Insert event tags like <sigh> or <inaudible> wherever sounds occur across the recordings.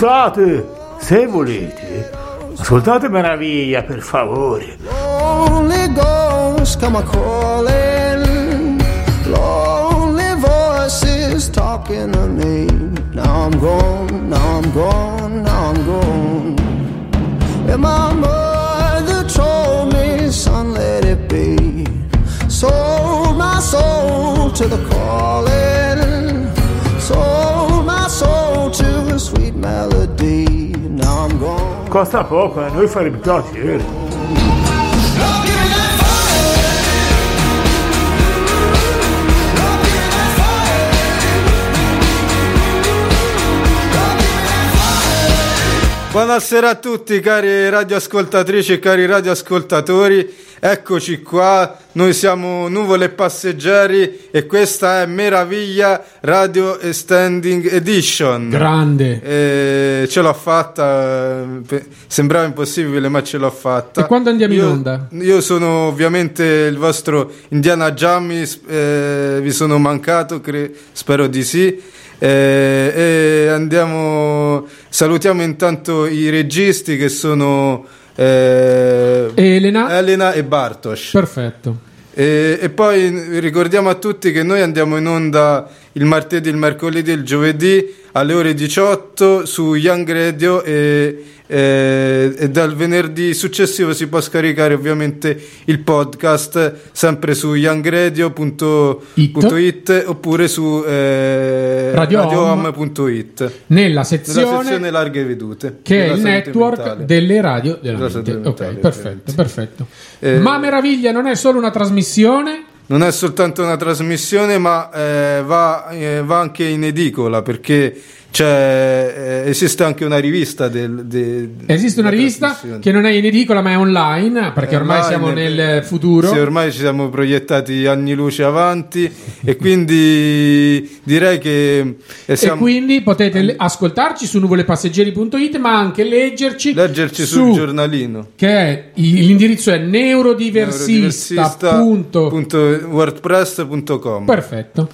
Scusate, se volete, ascoltate meraviglia per favore. Lonely ghosts come a calling. Lonely voices talking to me. Now I'm gone, now I'm gone, now I'm gone. And my mother told me, son, let it be. Sold my soul to the calling. Costa poco, a noi farebbe piacere. Buonasera a tutti cari radioascoltatrici e cari radioascoltatori, eccoci qua, noi siamo Nuvole Passeggeri e questa è Meraviglia Radio Extending Edition. Grande. E ce l'ho fatta, sembrava impossibile ma ce l'ho fatta. E quando andiamo in Io- onda? Io sono ovviamente il vostro Indiana Jammy, eh, vi sono mancato, cre- spero di sì. Eh, andiamo, salutiamo intanto i registi che sono eh, Elena? Elena e Bartosz. Perfetto. E, e poi ricordiamo a tutti che noi andiamo in onda il martedì, il mercoledì e il giovedì alle ore 18 su Young Radio e, e- e dal venerdì successivo si può scaricare ovviamente il podcast sempre su youngradio.it oppure su eh, Radio radiohome.it Nella sezione, nella sezione larghe vedute che è il network mentale. delle radio della Della mente. salute Ok, perfetto, perfetto. Eh, Ma Meraviglia non è solo una trasmissione? Non è soltanto una trasmissione, ma eh, va, eh, va anche in edicola perché c'è, eh, esiste anche una rivista del, de- Esiste una rivista che non è in edicola ma è online perché ormai online, siamo eh, nel futuro. Sì, ormai ci siamo proiettati anni luce avanti e quindi direi che eh, E siamo, quindi potete le- ascoltarci su nuvolepasseggeri.it ma anche leggerci, leggerci su, sul giornalino. che è l'indirizzo è neurodiversista.it wordpress.com Perfetto.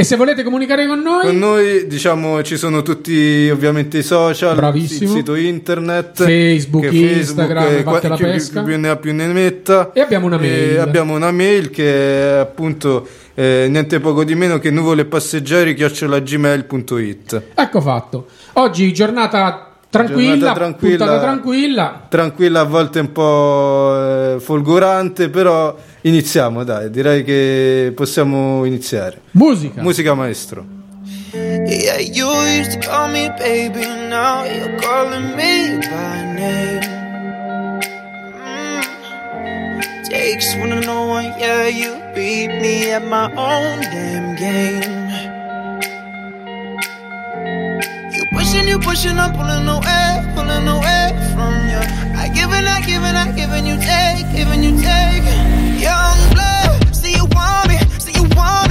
E se volete comunicare con noi, Con noi diciamo ci sono tutti ovviamente i social, Bravissimo. il sito internet, Facebook, Instagram, eh, Vatte la chi più- pesca. più ne ha più ne metta. E abbiamo una mail. abbiamo una mail che è appunto eh, niente poco di meno che nuvolepasseggeri gmail.it ecco fatto. Oggi giornata tranquilla, tranquilla. puntata tranquilla. Tranquilla, a volte un po' eh, folgorante, però iniziamo dai, direi che possiamo iniziare. Musica. Musica maestro. Yeah, you used to call me baby, now you're calling me by name. Mm. Takes one to know one, yeah, you beat me at my own damn game. Pushing, you pushing, I'm pulling away, pulling away from you. I give and I give and I give and you take, giving you take. Young blood, see you want me, see you want me.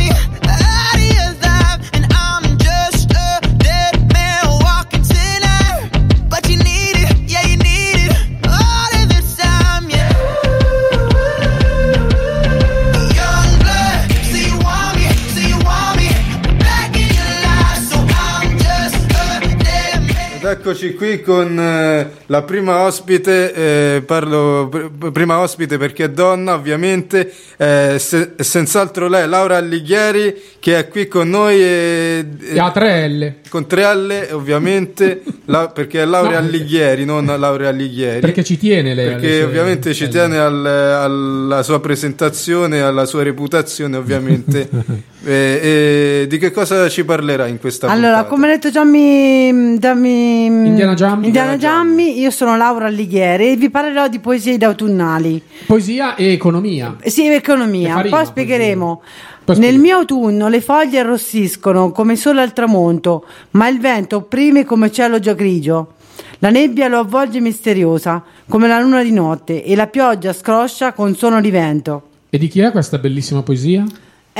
Eccoci qui con eh, la prima ospite, eh, parlo pr- prima ospite perché è donna ovviamente, eh, se- senz'altro lei, Laura Allighieri, che è qui con noi e, e- a 3L. con tre L ovviamente, <laughs> la- perché è Laura No. Allighieri, non Laura Allighieri. Perché ci tiene lei. Perché ovviamente ci eh, tiene al- alla sua presentazione, alla sua reputazione ovviamente. <laughs> e, e di che cosa ci parlerà in questa Allora, puntata? come ha detto Gianni, Gianni- Indiana Giammi. Indiana Giammi, io sono Laura Alighieri e vi parlerò di poesie autunnali. Poesia e economia. Eh, Sì, economia. fa rima, Poi spiegheremo. Poi Nel mio autunno le foglie arrossiscono come sole al tramonto, ma il vento opprime come cielo già grigio. La nebbia lo avvolge misteriosa, come la luna di notte, e la pioggia scroscia con suono di vento. E di chi è questa bellissima poesia?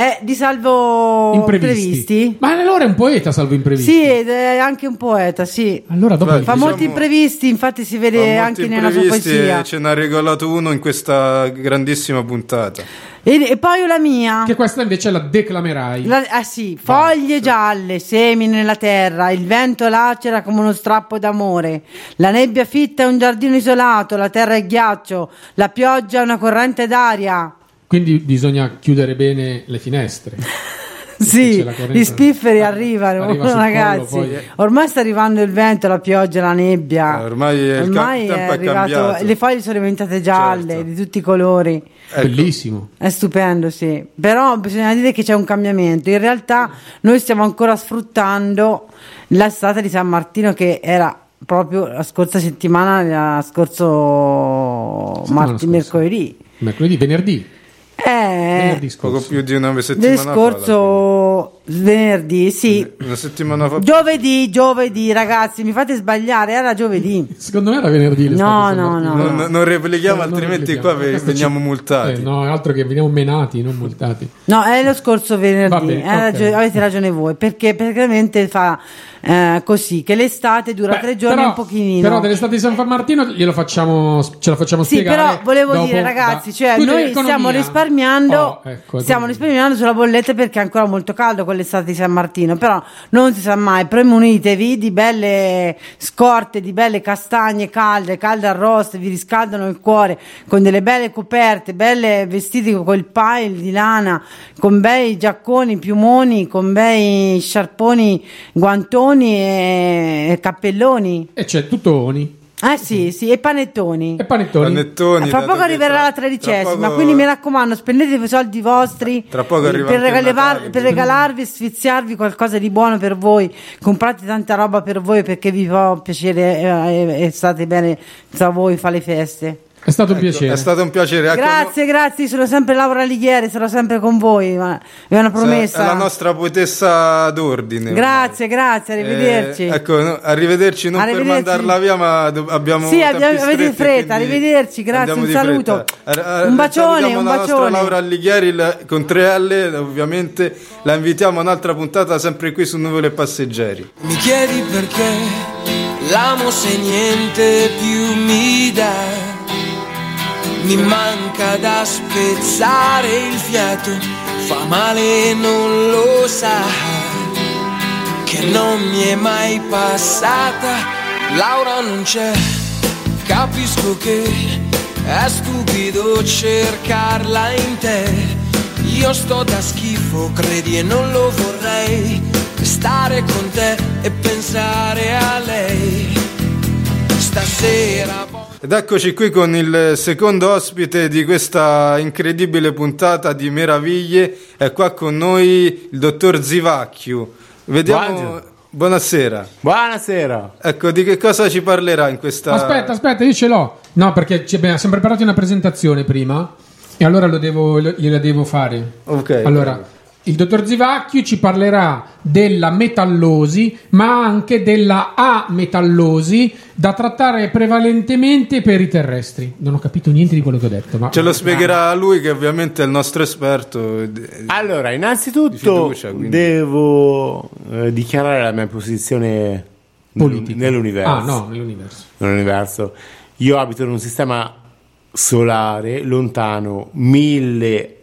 È di Salvo Imprevisti. Ma allora è un poeta, salvo imprevisti. Sì, ed è anche un poeta, sì. Allora dopo Beh, Fa Diciamo- molti imprevisti, infatti si vede anche nella sua imprevisti poesia. ce n'ha regalato uno in questa grandissima puntata. E, e poi la mia. Che questa invece la declamerai. La- ah sì, foglie gialle, semi nella terra, il vento lacera come uno strappo d'amore, la nebbia fitta è un giardino isolato, la terra è ghiaccio, la pioggia è una corrente d'aria. Quindi bisogna chiudere bene le finestre. <laughs> Sì, la gli spifferi arrivano, arriva <laughs> ragazzi. collo, poi- Ormai sta arrivando il vento, la pioggia, la nebbia. Eh, ormai Ormai è è arrivato, cambiato. le foglie sono diventate gialle, Certo. di tutti i colori. Ecco. Bellissimo. È stupendo, sì. Però bisogna dire che c'è un cambiamento. In realtà noi stiamo ancora sfruttando l'estate di San Martino che era proprio la scorsa settimana, la scorso scorsa. mercoledì. Mercoledì, venerdì. Eh, Poco più di una settimana fa. Venerdì, sì. Una settimana fa. Giovedì, giovedì, ragazzi, mi fate sbagliare, era giovedì. Secondo me era venerdì. No, no, Martino. no. Non, non replichiamo, Non altrimenti replichiamo. qua veniamo ci- multati. Eh, no, è altro che veniamo menati, non multati. No, è lo scorso venerdì, Va bene, Hai ok. ragio- avete ragione voi, perché praticamente fa eh, così, che l'estate dura Beh, tre giorni però, un pochino. Però dell'estate di San Martino glielo facciamo, ce la facciamo Sì, spiegare. però volevo dopo dire ragazzi, cioè noi stiamo risparmiando, Oh, ecco, stiamo risparmiando sulla bolletta perché è ancora molto caldo quell'estate di San Martino, però non si sa mai, premunitevi di belle scorte, di belle castagne calde, calde arroste, vi riscaldano il cuore con delle belle coperte, belle vestiti con il pile di lana, con bei giacconi, piumoni, con bei sciarponi, guantoni e cappelloni. E c'è tutoni Eh sì, sì, e panettoni. e panettoni. Panettoni. Fra poco arriverà tra- la tredicesima, poco- quindi mi raccomando, spendete i soldi vostri Tra poco arriva per, regalevar- Natale, per regalarvi e sfiziarvi qualcosa di buono per voi. Comprate tanta roba per voi perché vi fa piacere eh, e, e state bene tra voi, fa le feste. È stato un Ecco, piacere. È stato un piacere. Ecco, grazie, grazie, sono sempre Laura Alighieri, sarò sempre con voi, ma è una no- promessa. È la nostra poetessa d'ordine. Grazie, grazie, arrivederci. Eh, ecco, no, arrivederci non Arrivederci. per mandarla via, ma do- abbiamo Sì, tempi abbiamo- avete fretta, arrivederci, grazie, un saluto. fretta. Eh, eh, Un bacione, un la nostra bacione. Laura Allighieri il- con tre L, ovviamente. La invitiamo a un'altra puntata sempre qui su Nuvole Passeggeri. Mi chiedi perché l'amo se niente più mi dà. Mi manca da spezzare il fiato, fa male e non lo sa. Che non mi è mai passata, Laura non c'è, capisco che è stupido cercarla in te. Io sto da schifo, credi e non lo vorrei. Stare con te e pensare a lei. Stasera Ed eccoci qui con il secondo ospite di questa incredibile puntata di meraviglie. È qua con noi il dottor Zivacchiu. Vediamo. Buongiorno. Buonasera. Buonasera. Ecco, di che cosa ci parlerà in questa. Aspetta, aspetta, io ce l'ho. No, perché ci abbiamo siamo preparati una presentazione prima e allora lo devo, lo- gliela devo fare. Ok. Allora, il dottor Zivacchio ci parlerà della metallosi, ma anche della ametallosi da trattare prevalentemente per i terrestri. Non ho capito niente di quello che ho detto, ma Ce lo spiegherà lui, che ovviamente è il nostro esperto. Allora, Di innanzitutto fiducia, quindi. devo eh, dichiarare la mia posizione politica. nell'universo. Ah, no, nell'universo. nell'universo. Io abito in un sistema solare lontano mille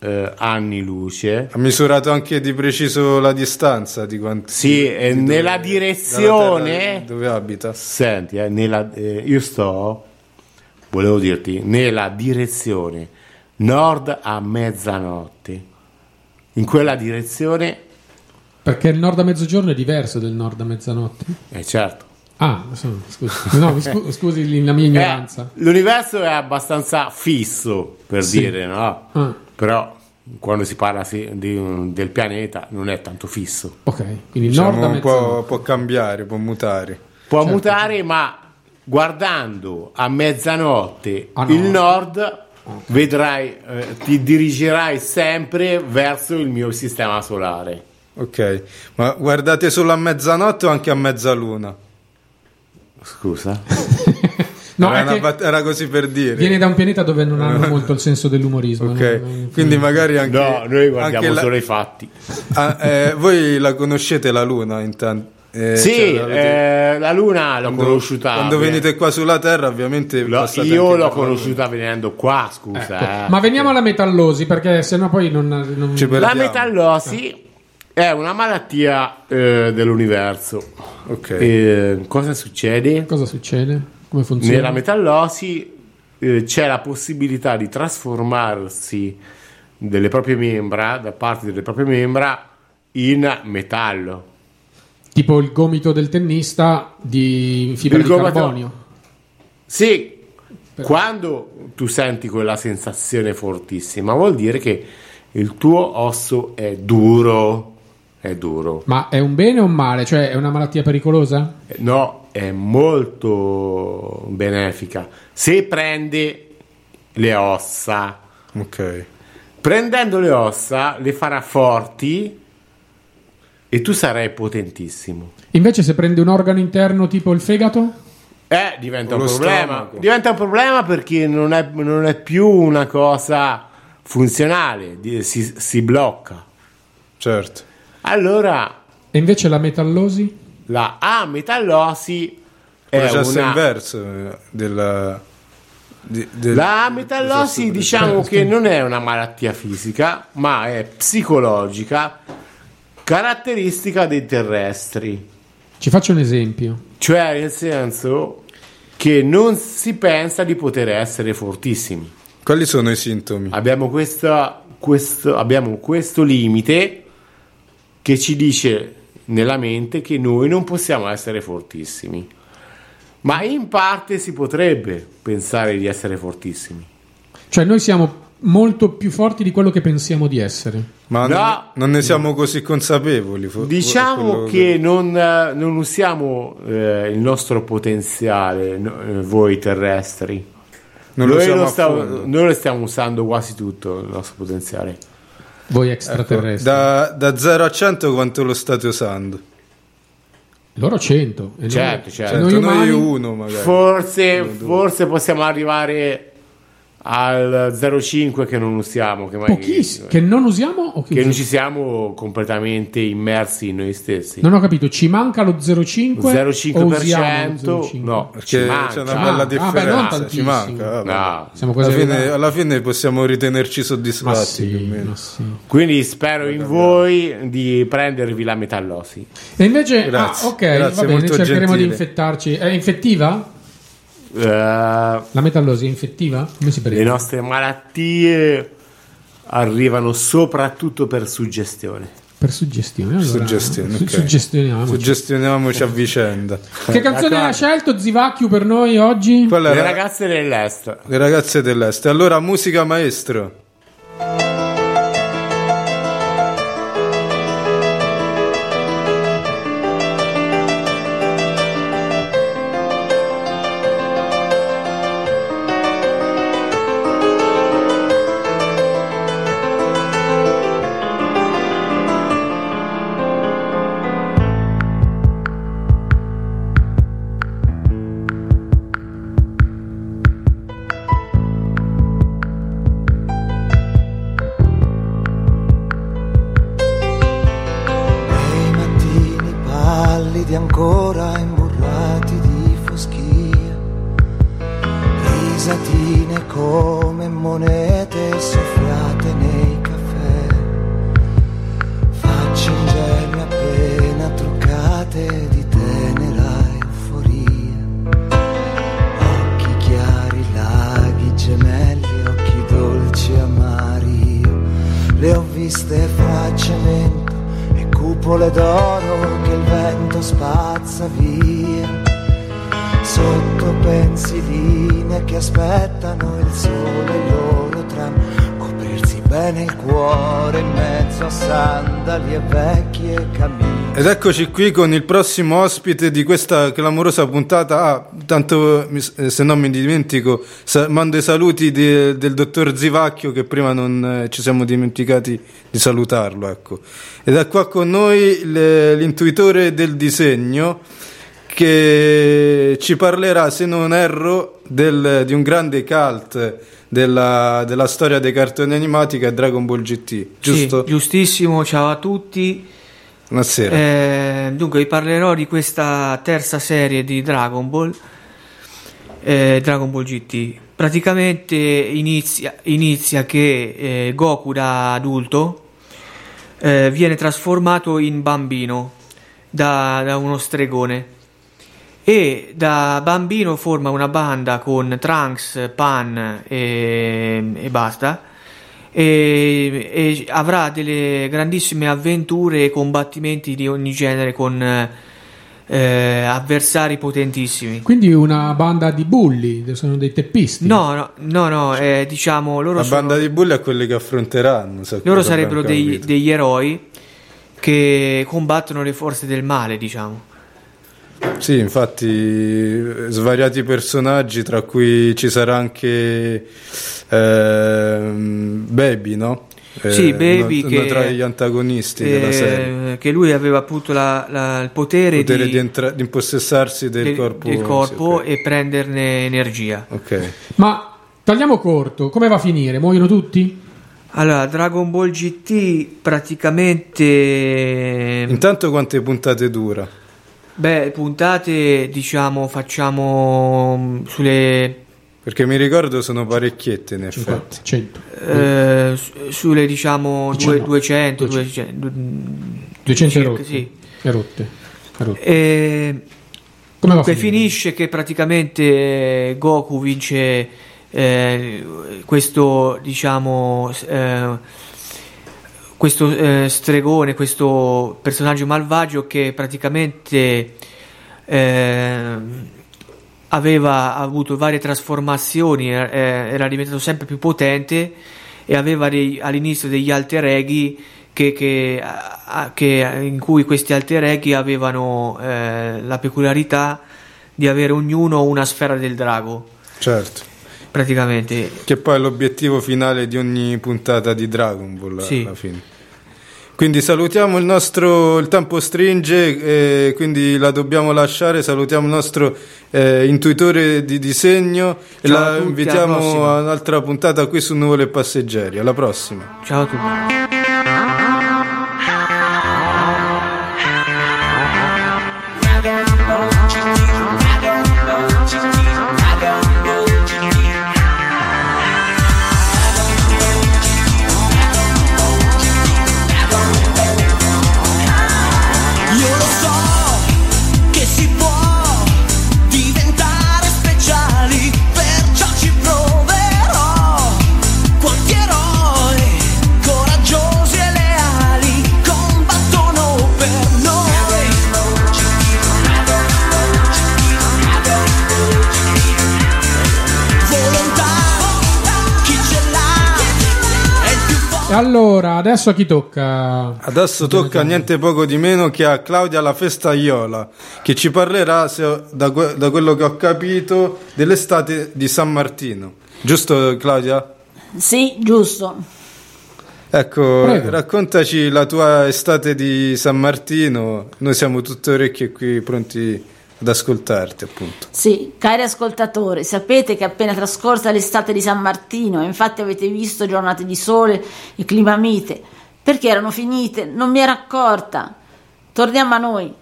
eh, anni luce. Ha misurato anche di preciso la distanza di quanto. Sì, di nella dove- direzione- dove abita. Senti, eh, nella- eh, io sto, volevo dirti, nella direzione nord a mezzanotte. In quella direzione, Perché il nord a mezzogiorno è diverso del nord a mezzanotte. eh certo. Ah, scusi, no, scu- <laughs> scusi la mia ignoranza. Eh, l'universo è abbastanza fisso, per Sì. dire, no? Ah. Però quando si parla sì, di- del pianeta non è tanto fisso. Ok, quindi Diciamo, nord mezzanotte. può cambiare, può mutare. Può Certo. mutare, ma guardando a mezzanotte Ah, no. il nord, vedrai, eh, ti dirigerai sempre verso il mio sistema solare. Ok, ma guardate solo a mezzanotte o anche a mezzaluna? Scusa? <laughs> No, era, una era così per dire. viene da un pianeta dove non hanno <laughs> molto il senso dell'umorismo. Ok, no? quindi magari anche. No, noi guardiamo anche la- solo i fatti. Ah, eh, voi la conoscete la luna intanto? Eh, sì, cioè, eh, la Luna l'ho quando, conosciuta. quando venite qua sulla Terra, ovviamente lo- io l'ho conosciuta venendo qua, scusa. Ecco. eh. Ma veniamo alla metallosi, perché sennò poi non. non- La metallosi è una malattia eh, dell'universo. Luna. Ok. Eh, cosa succede? Cosa succede? Come funziona? Nella metallosi eh, c'è la possibilità di trasformarsi delle proprie membra, da parte delle proprie membra, in metallo. Tipo il gomito del tennista di fibra Il di gomito- carbonio. Sì, quando tu senti quella sensazione fortissima, vuol dire che il tuo osso è duro. È duro. Ma è un bene o un male? Cioè è una malattia pericolosa? No, è molto benefica. Se prende le ossa, Ok. prendendo le ossa, le farà forti e tu sarai potentissimo. Invece se prende un organo interno tipo il fegato? Eh, diventa un problema. stomaco. Diventa un problema perché non è, non è più una cosa funzionale, si, si blocca. Certo. Allora, E invece la metallosi? La ametallosi è Processo una... inverso eh, della... di- del- La metallosi diciamo che <laughs> non è una malattia fisica, ma è psicologica, caratteristica dei terrestri. Ci faccio un esempio. Cioè, nel senso che non si pensa di poter essere fortissimi. Quali sono i sintomi? Abbiamo, questa, questo, abbiamo questo limite che ci dice nella mente che noi non possiamo essere fortissimi. Ma in parte si potrebbe pensare di essere fortissimi. Cioè noi siamo molto più forti di quello che pensiamo di essere. Ma No. non, non ne siamo così consapevoli. fo- Diciamo quello che non, non usiamo eh, il nostro potenziale, no- eh, voi terrestri. Noi, lo a stiamo, fondo. noi lo stiamo usando quasi tutto il nostro potenziale. Voi Ecco, extraterrestri. da, da 0 a 100 quanto lo state usando? Loro 100. E noi- Certo, e certo. Certo, noi noi, umani? uno magari. Forse, forse possiamo arrivare al 0,5 che non usiamo, che, mai- Pochissimi. Che non usiamo o che, che non ci siamo completamente immersi in noi stessi. Non ho capito, ci manca lo 0,5 o usiamo lo 0,5% 0,5? no, Perché ci c'è manca. una bella Ah, differenza. vabbè, non ci manca. No. Siamo Alla quasi fine, arrivati. alla fine possiamo ritenerci soddisfatti. sì, sì. Quindi spero in voi di prendervi la metallosi. E invece, Grazie, ah, ok, grazie, va bene, cercheremo di gentile. infettarci. È infettiva? Eh, La metallosi è infettiva? Come si le prende? nostre malattie arrivano soprattutto per suggestione. Per suggestione. Allora, Suggestione, su- ok. Suggestioniamoci. Suggestioniamoci a vicenda. Che canzone ha scelto Zivacchio per noi oggi? Quella Le ragazze dell'est. Le ragazze dell'est. Allora, musica maestro. Eccoci qui con il prossimo ospite di questa clamorosa puntata. Ah, tanto eh, se non mi dimentico, mando i saluti di- del dottor Zivacchio che prima non eh, ci siamo dimenticati di salutarlo. Ecco. Ed è qua con noi le- l'intuitore del disegno che ci parlerà, se non erro, del- di un grande cult della, della storia dei cartoni animati che è Dragon Ball GT, giusto? Sì, giustissimo, ciao a tutti. Buonasera. Eh, dunque, vi parlerò di questa terza serie di Dragon Ball, eh, Dragon Ball GT. Praticamente inizia, inizia che eh, Goku da adulto eh, viene trasformato in bambino da, da uno stregone e da bambino forma una banda con Trunks, Pan e, e basta e, e avrà delle grandissime avventure e combattimenti di ogni genere con eh, avversari potentissimi. Quindi una banda di bulli, sono dei teppisti. No, no, no, no eh, diciamo loro La sono- banda di bulli è quelli che affronteranno. loro sarebbero dei- degli eroi che combattono le forze del male, diciamo. Sì, infatti eh, svariati personaggi, tra cui ci sarà anche ehm, Baby, no? Eh, Sì, Baby uno- che- uno tra gli antagonisti della Eh, serie. che lui aveva appunto la- la- il potere, Il potere di, di, entra- di impossessarsi del, del- corpo, del corpo sì, ok. e prenderne energia. Ok. Ma tagliamo corto, come va a finire? Muoiono tutti? Allora, Dragon Ball GT praticamente... Intanto quante puntate dura? Beh, puntate diciamo facciamo mm, sulle, Perché mi ricordo sono parecchiette in effetti. 100. eh, su- sulle diciamo due- 200, 200. 200, 200 circa, rotte. sì. E rotte. E rotte. E Come dunque finisce che praticamente Goku vince eh, questo diciamo eh, questo eh, stregone, questo personaggio malvagio che praticamente eh, aveva avuto varie trasformazioni, eh, era diventato sempre più potente e aveva dei- all'inizio degli alter eghi che, che- che- in cui questi alter eghi avevano eh, la peculiarità di avere ognuno una sfera del drago, Certo. praticamente. Che poi è l'obiettivo finale di ogni puntata di Dragon Ball Sì. alla fine. Quindi salutiamo il nostro, il tempo stringe, eh, quindi la dobbiamo lasciare, salutiamo il nostro eh, intuitore di disegno e Ciao a la tutti, invitiamo a un'altra puntata qui su Nuvole e Passeggeri. Alla prossima. Ciao a tutti. Allora, adesso a chi tocca? Adesso tocca niente poco di meno che a Claudia la Festaiola, che ci parlerà, se da, da quello che ho capito, dell'estate di San Giusto Claudia? Sì, giusto. Ecco, Prego. raccontaci la tua estate di San Martino. Noi siamo tutte orecchie qui pronti ad ascoltarti, appunto. Sì, cari ascoltatori, sapete che appena trascorsa l'estate di San Martino, infatti avete visto giornate di sole e clima mite. Perché erano finite? Non mi ero accorta. Torniamo a noi.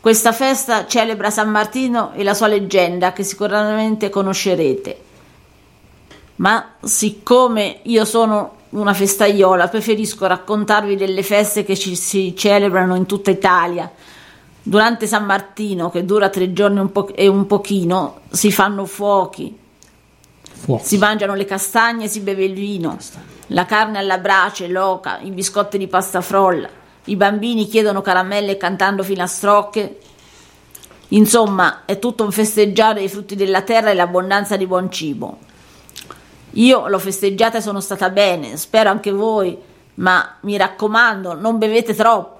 Questa festa celebra San Martino e la sua leggenda che sicuramente conoscerete. Ma siccome io sono una festaiola, preferisco raccontarvi delle feste che ci si celebrano in tutta Italia. Durante San Martino, che dura tre giorni un po- e un pochino, si fanno fuochi, Fuoco. si mangiano le castagne, si beve il vino, la carne alla brace, l'oca, i biscotti di pasta frolla, i bambini chiedono caramelle cantando filastrocche. Insomma, è tutto un festeggiare i frutti della terra e l'abbondanza di buon cibo. Io l'ho festeggiata e sono stata bene, spero anche voi, ma mi raccomando, non bevete troppo.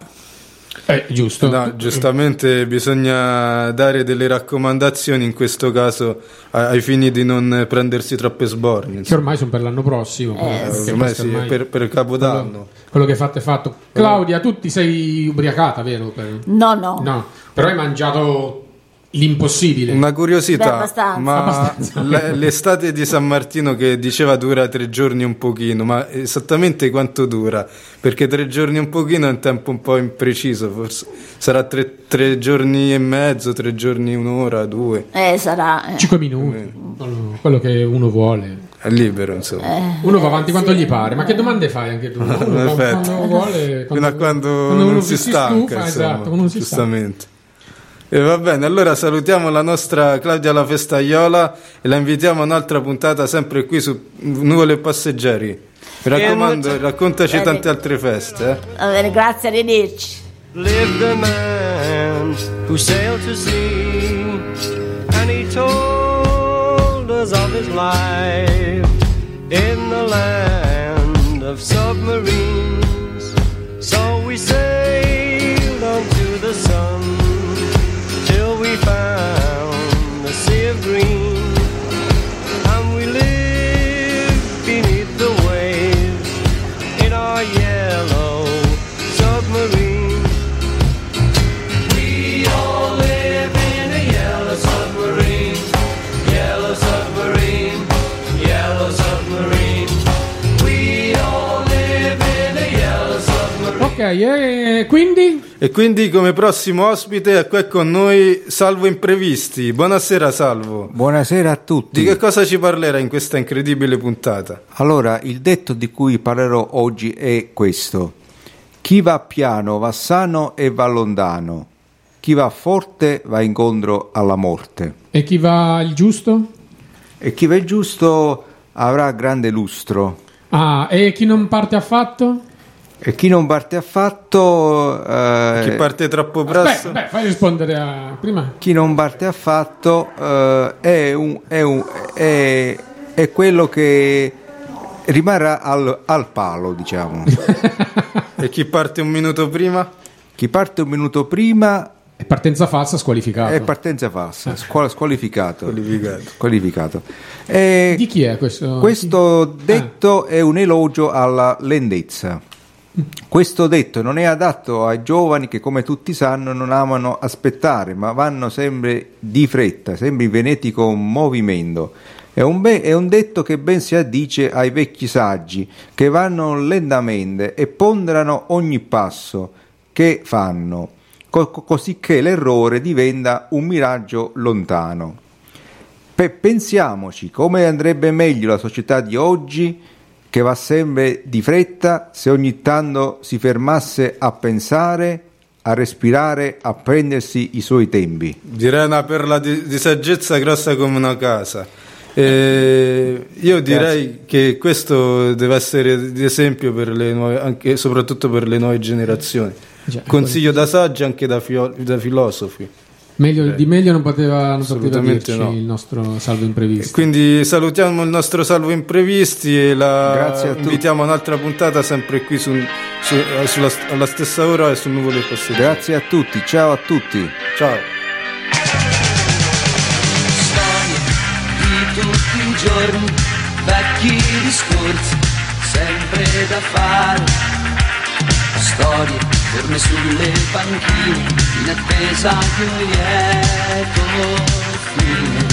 Eh, giusto. No, giustamente bisogna dare delle raccomandazioni in questo caso ai fini di non prendersi troppe sborne. Che insomma. ormai sono per l'anno prossimo. Eh, ormai questo sì, ormai- per, per Capodanno. Quello, quello che fatto è fatto. Claudia, tu ti sei ubriacata, vero? Per- No, no, No, però hai mangiato l'impossibile. Una curiosità, Beh, abbastanza. ma Abbastanza, l'estate di San Martino che diceva dura tre giorni un pochino, ma esattamente quanto dura? Perché tre giorni un pochino è un tempo un po' impreciso, forse sarà tre, tre giorni e mezzo, tre giorni un'ora, due, Eh, sarà. eh. 5 minuti, quello- quello che uno vuole. è libero insomma. Uno va avanti quanto sì. gli pare. Ma che domande fai anche tu? <laughs> Uno quando vuole, Fino a quando, quando non uno si stanca, stufa, insomma, esatto, quando non si stanca. E va bene, allora salutiamo la nostra Claudia La Festaiola e la invitiamo a un'altra puntata sempre qui su Nuvole e Passeggeri. Mi raccomando, raccontaci Bene. tante altre feste. Eh? Va bene, grazie, arrivederci. lived a man who sailed to sea, and he told us of his life in the land of submarines. E quindi? E quindi come prossimo ospite è qui con noi Salvo Imprevisti. Buonasera Salvo. Buonasera a tutti. Di che cosa ci parlerà in questa incredibile puntata? Allora, il detto di cui parlerò oggi è questo. Chi va piano va sano e va lontano. Chi va forte va incontro alla morte. E chi va il giusto? E chi va il giusto avrà grande lustro. Ah, e chi non parte affatto? E chi non parte affatto... eh, Chi parte troppo presto? beh, fai rispondere a prima. chi non parte affatto eh, è, un- è un- è- è quello che rimarrà al, al palo, diciamo. <laughs> E chi parte un minuto prima? Chi parte un minuto prima È partenza falsa, squalificato. è partenza falsa, squal- squalificato. Qualificato. Qualificato. E Di chi è questo? questo detto è un elogio alla lentezza. Questo detto non è adatto ai giovani che, come tutti sanno, non amano aspettare, ma vanno sempre di fretta, sempre in venetico movimento. È un, be- è un detto che ben si addice ai vecchi saggi, che vanno lentamente e ponderano ogni passo che fanno, co- così che l'errore diventa un miraggio lontano. Pe- pensiamoci come andrebbe meglio la società di oggi che va sempre di fretta se ogni tanto si fermasse a pensare, a respirare, a prendersi i suoi tempi. Direi una perla di, di saggezza grossa come una casa. E io direi che questo deve essere di esempio per le nuove, anche, soprattutto per le nuove generazioni. Consiglio da saggi anche da, fio- da filosofi. Meglio, di meglio non poteva, non poteva Assolutamente dirci no. il nostro salvo imprevisto. Quindi salutiamo il nostro salvo imprevisti e la Grazie a tutti. invitiamo a un'altra puntata sempre qui su, su- eh, sulla- alla stessa ora e sul nuvolo passeggero. Grazie a tutti, ciao a tutti. Ciao. storie di tutti i giorni, vecchi discorsi, sempre da fare. Storie ferme sulle panchine, in attesa di un lieto fine.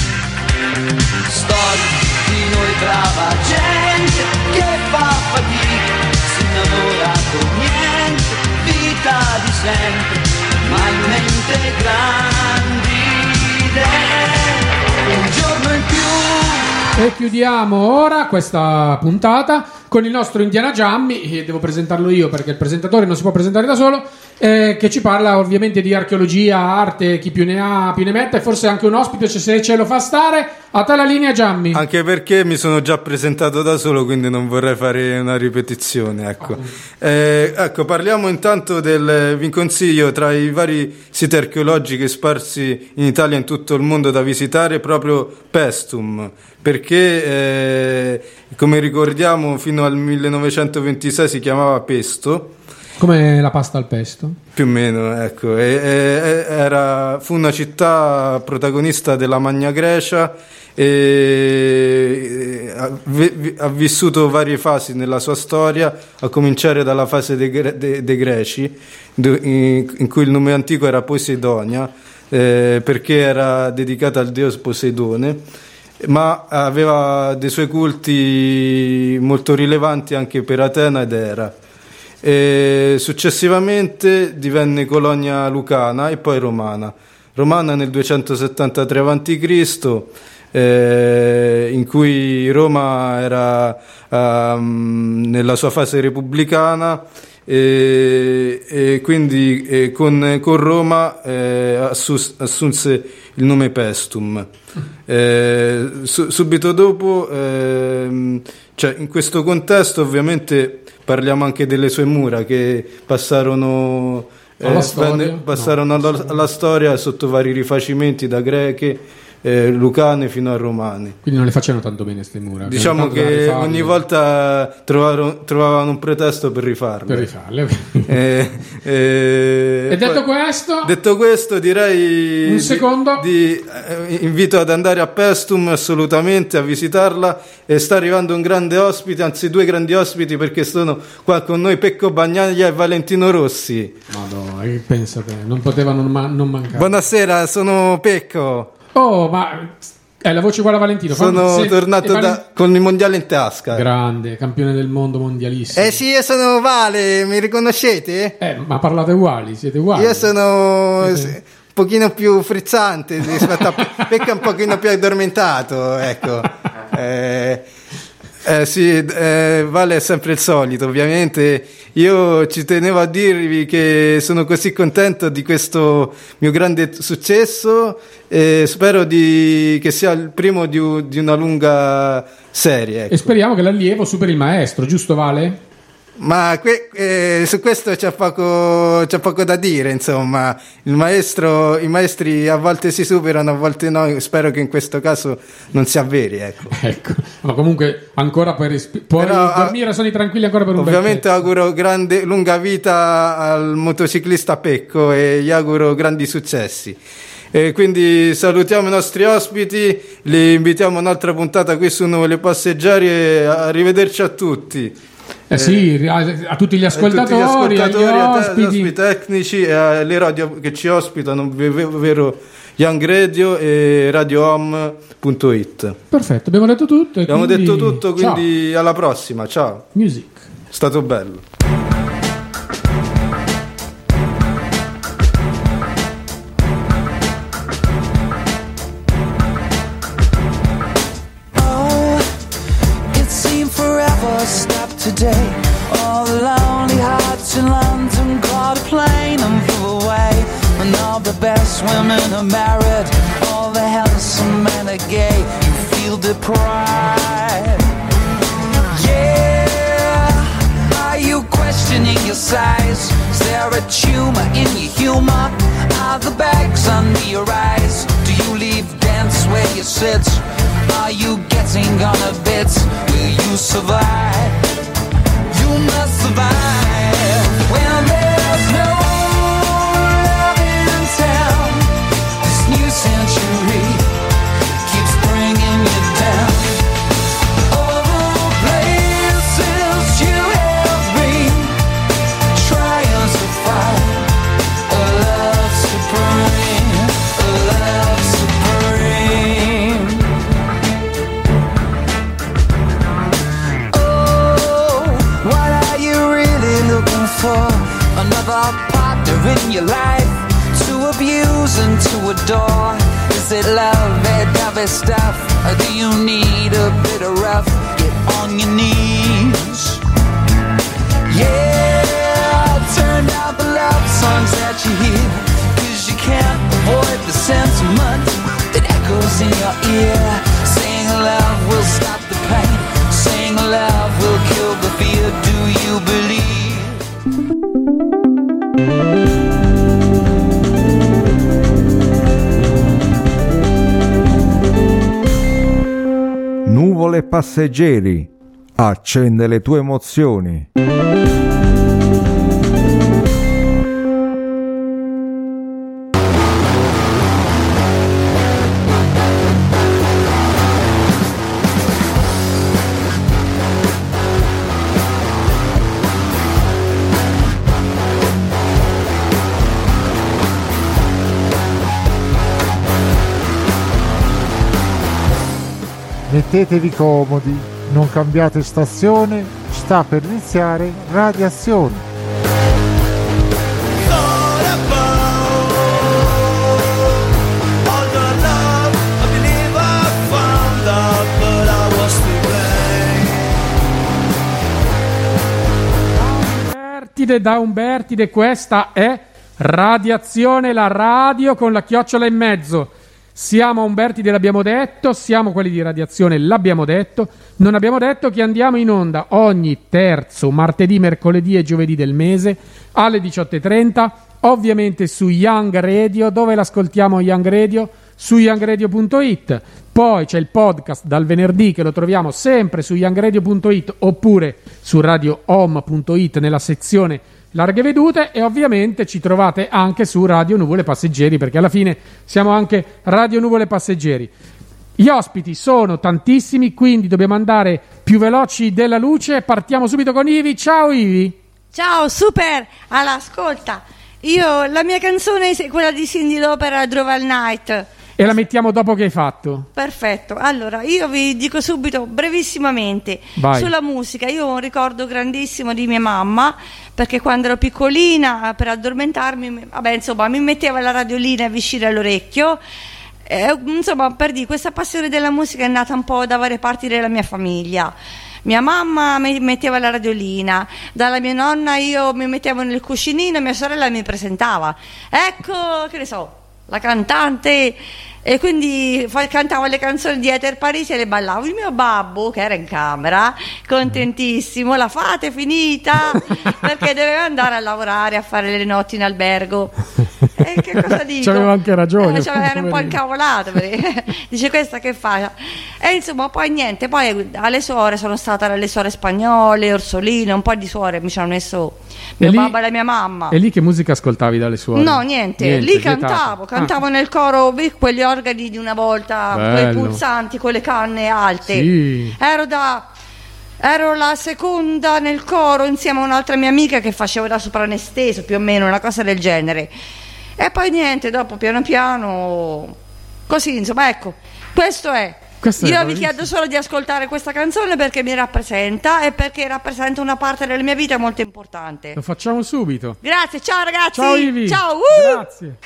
Storie di noi brava gente che fa fatica, si innamora con niente, vita di sempre, ma in mente grandi idee, un giorno in più. E chiudiamo ora questa puntata con il nostro Indiana Giammi, devo presentarlo io perché il presentatore non si può presentare da solo, eh, che ci parla ovviamente di archeologia, arte, chi più ne ha più ne metta e forse anche un ospite se ce lo fa stare. A te la linea Giammi. Anche perché mi sono già presentato da solo, quindi non vorrei fare una ripetizione. Ecco, Eh, ecco parliamo intanto del. Vi consiglio tra i vari siti archeologici sparsi in Italia e in tutto il mondo da visitare proprio Pestum, perché eh, come ricordiamo fino al 1926 si chiamava Pesto. Come la pasta al pesto. Più o meno, ecco. E- e- era- fu una città protagonista della Magna Grecia e ha, vi- ha vissuto varie fasi nella sua storia, a cominciare dalla fase dei, Gre- de- dei Greci, in, in cui il nome antico era Posidonia, eh, perché era dedicata al dio Poseidone, ma aveva dei suoi culti molto rilevanti anche per Atena ed Era. E successivamente divenne colonia lucana e poi romana. Romana nel 273 a.C., eh, in cui Roma era ehm, nella sua fase repubblicana e, e quindi eh, con, con Roma eh, assus- assunse il nome Pestum. <laughs> Eh, su- subito dopo, ehm, cioè in questo contesto ovviamente parliamo anche delle sue mura che passarono, eh, Alla storia? venne- passarono alla, alla storia sotto vari rifacimenti da greche, eh, lucane fino a romane. Quindi non le facevano tanto bene queste mura. Diciamo Tanto da che ogni volta trovaro- trovavano un pretesto per rifarle. Per rifarle. Eh, <laughs> eh, E detto poi- questo, detto questo, direi Un di- secondo. Di, eh, invito ad andare a Pestum assolutamente a visitarla. E sta arrivando un grande ospite, anzi due grandi ospiti perché sono qua con noi Pecco Bagnaglia e Valentino Rossi. Madonna, che pensate, non potevano ma- non mancare. Buonasera, sono Pecco. Oh, ma è la voce uguale a Valentino. Sono se- tornato Valen- da- con il mondiale in tasca. Grande, campione del mondo mondialissimo. Eh sì, io sono Vale, mi riconoscete? Eh, ma parlate uguali, siete uguali. Io sono Siete- un pochino più frizzante rispetto a <laughs> Pe- Pecca un pochino più addormentato, ecco. <laughs> Eh, eh, sì, eh, Vale sempre il solito, ovviamente. Io ci tenevo a dirvi che sono così contento di questo mio grande successo e spero di- che sia il primo di, di una lunga serie. ecco. E speriamo che l'allievo superi il maestro, giusto Vale? Ma que- eh, su questo c'è poco, c'è poco da dire, insomma, il maestro, i maestri a volte si superano, a volte no, spero che in questo caso non sia veri, ecco. <laughs> Ecco, ma comunque ancora puoi, respi- puoi Però, ah, dormire a sonni tranquilli ancora per un bel Ovviamente auguro grande, lunga vita al motociclista Pecco e gli auguro grandi successi. E quindi salutiamo i nostri ospiti, li invitiamo a un'altra puntata qui su Nuove le Passeggiarie, arrivederci a tutti. Eh sì, a, a tutti gli ascoltatori, a tutti gli ascoltatori, agli ospiti. tecnici e alle radio che ci ospitano, ov- ovvero Young Radio e radiohome.it. Perfetto, abbiamo detto tutto. Abbiamo quindi- detto tutto, Ciao. quindi alla prossima, ciao. Music. È stato bello. Women are married, all the handsome men are gay. You feel deprived. Yeah, are you questioning your size? Is there a tumor in your humor? Are the bags under your eyes? Do you leave dance where you sit? Are you getting on a bit? Will you survive? You must survive your life to abuse and to adore? Is it love, that dovey stuff? Or do you need a bit of rough? Get on your knees. Yeah, turn down the love songs that you hear. Passeggeri, accende le tue emozioni. Mettetevi comodi, non cambiate stazione, sta per iniziare radiazione. Da Umbertide, questa è Radiazione, la radio con la chiocciola in mezzo. Siamo Umbertide, l'abbiamo detto, siamo quelli di Radiazione, l'abbiamo detto. Non abbiamo detto che andiamo in onda ogni terzo martedì, mercoledì e giovedì del mese alle 18.30, ovviamente su Young Radio. Dove l'ascoltiamo Young Radio? Su youngradio.it. Poi c'è il podcast dal venerdì che lo troviamo sempre su youngradio.it oppure su radiohome.it nella sezione larghe vedute e ovviamente ci trovate anche su Radio Nuvole Passeggeri perché alla fine siamo anche Radio Nuvole Passeggeri. Gli ospiti sono tantissimi, quindi dobbiamo andare più veloci della luce. Partiamo subito con Ivi. Ciao Ivi. Ciao, super! Allora, ascolta, io la mia canzone è quella di Cindy Lauper, Drove all Night. E la mettiamo dopo che hai fatto. Perfetto, allora io vi dico subito brevissimamente Vai. sulla musica. Io ho un ricordo grandissimo di mia mamma perché quando ero piccolina per addormentarmi, mi- vabbè, insomma, mi metteva la radiolina vicino all'orecchio. Eh, insomma, per dire, questa passione della musica è nata un po' da varie parti della mia famiglia. Mia mamma mi metteva la radiolina, dalla mia nonna io mi mettevo nel cuscinino e mia sorella mi presentava. Ecco, che ne so, la cantante e quindi cantava le canzoni di Ether Parisi e le ballavo. Il mio babbo, che era in camera, contentissimo, la fate finita <laughs> perché doveva andare a lavorare, a fare le notti in albergo. E che cosa dico? C'aveva anche ragione. Eh, era un po' incavolato perché <laughs> dice questa che fa e insomma poi niente poi alle suore sono stata alle suore spagnole Orsoline un po' di suore mi ci hanno messo mio lì- babbo e mia mamma E lì che musica ascoltavi dalle suore? No, niente, lì vietato. cantavo, Ah. cantavo nel coro quegli organi di una volta, quei pulsanti con le canne alte. Sì. Ero da ero la seconda nel coro insieme a un'altra mia amica che faceva da soprano esteso, più o meno, una cosa del genere. E poi niente, dopo piano piano così, insomma, ecco. Questo è Questo Io vi chiedo solo di ascoltare questa canzone perché mi rappresenta e perché rappresenta una parte della mia vita molto importante. Lo facciamo subito. Grazie, ciao ragazzi. Ciao Ivi. Ciao. uh! Grazie.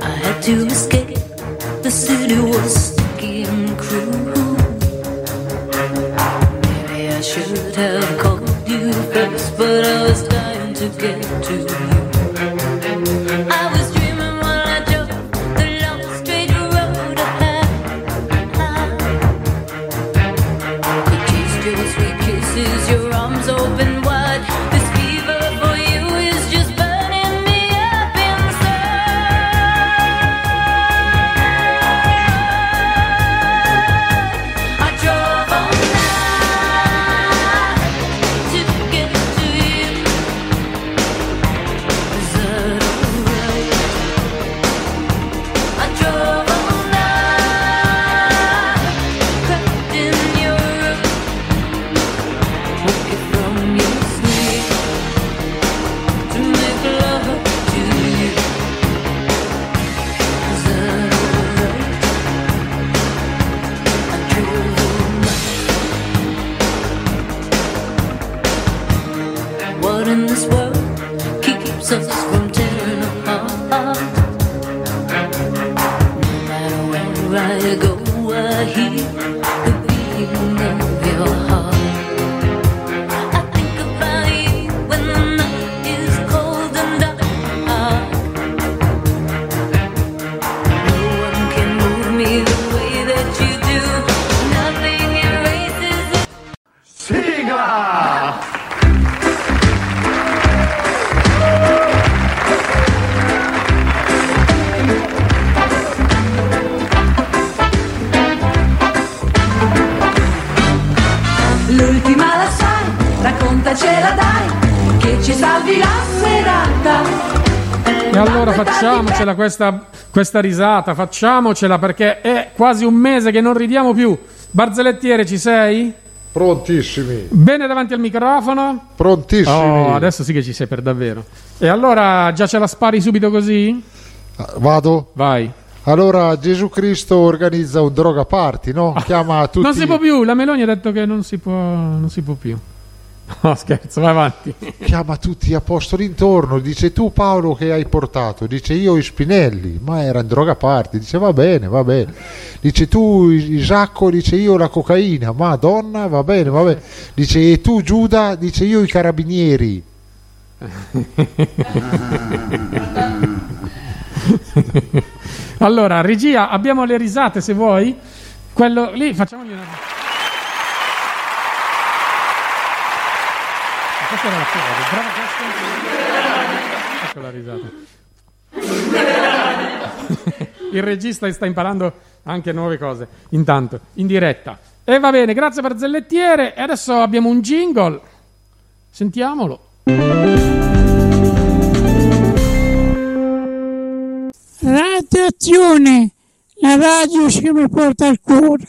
I had to escape. The city was have called you first, but I was dying to get to you. Facciamocela questa, questa risata, facciamocela perché è quasi un mese che non ridiamo più. Barzellettiere, ci sei? Prontissimi. Bene davanti al microfono. Prontissimi. Oh, adesso sì che ci sei per davvero. E allora già ce la spari subito così? Vado? Vai. Allora Gesù Cristo organizza un droga party, no? Chiama tutti... Non si può più, la Meloni ha detto che non si può, non si può più. <laughs> No, scherzo, vai avanti. Chiama tutti gli apostoli intorno, dice tu Paolo che hai portato, dice io i spinelli, ma era in droga party, dice va bene, va bene, dice tu Isacco, dice io la cocaina, madonna, va bene, va bene, dice e tu Giuda, dice io i carabinieri. <laughs> allora, regia, abbiamo le risate se vuoi. Quello lì, facciamogli una. Questa era la prova, brava questa. Ecco la risata. Il regista sta imparando anche nuove cose. Intanto, in diretta. E va bene, grazie Barzellettiere. E adesso abbiamo un jingle. Sentiamolo. Radioazione, la radio mi porta al cuore.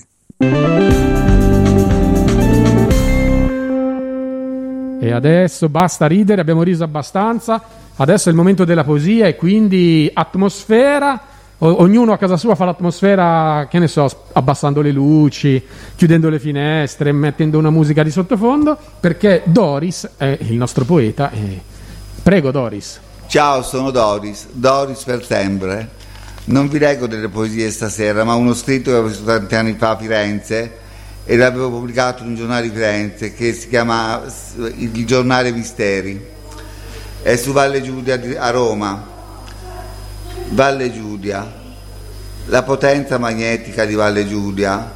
E adesso basta ridere, abbiamo riso abbastanza. Adesso è il momento della poesia e quindi atmosfera. O- ognuno a casa sua fa l'atmosfera, che ne so, abbassando le luci, chiudendo le finestre, mettendo una musica di sottofondo, perché Doris è il nostro poeta. E... Prego Doris. Ciao, sono Doris, Doris per. Non vi leggo delle poesie stasera, ma uno scritto che avevo visto tanti anni fa a Firenze e l'avevo pubblicato in un giornale di Firenze che si chiama Il giornale Misteri. È su Valle Giudia di- a Roma. Valle Giudia, la potenza magnetica di Valle Giudia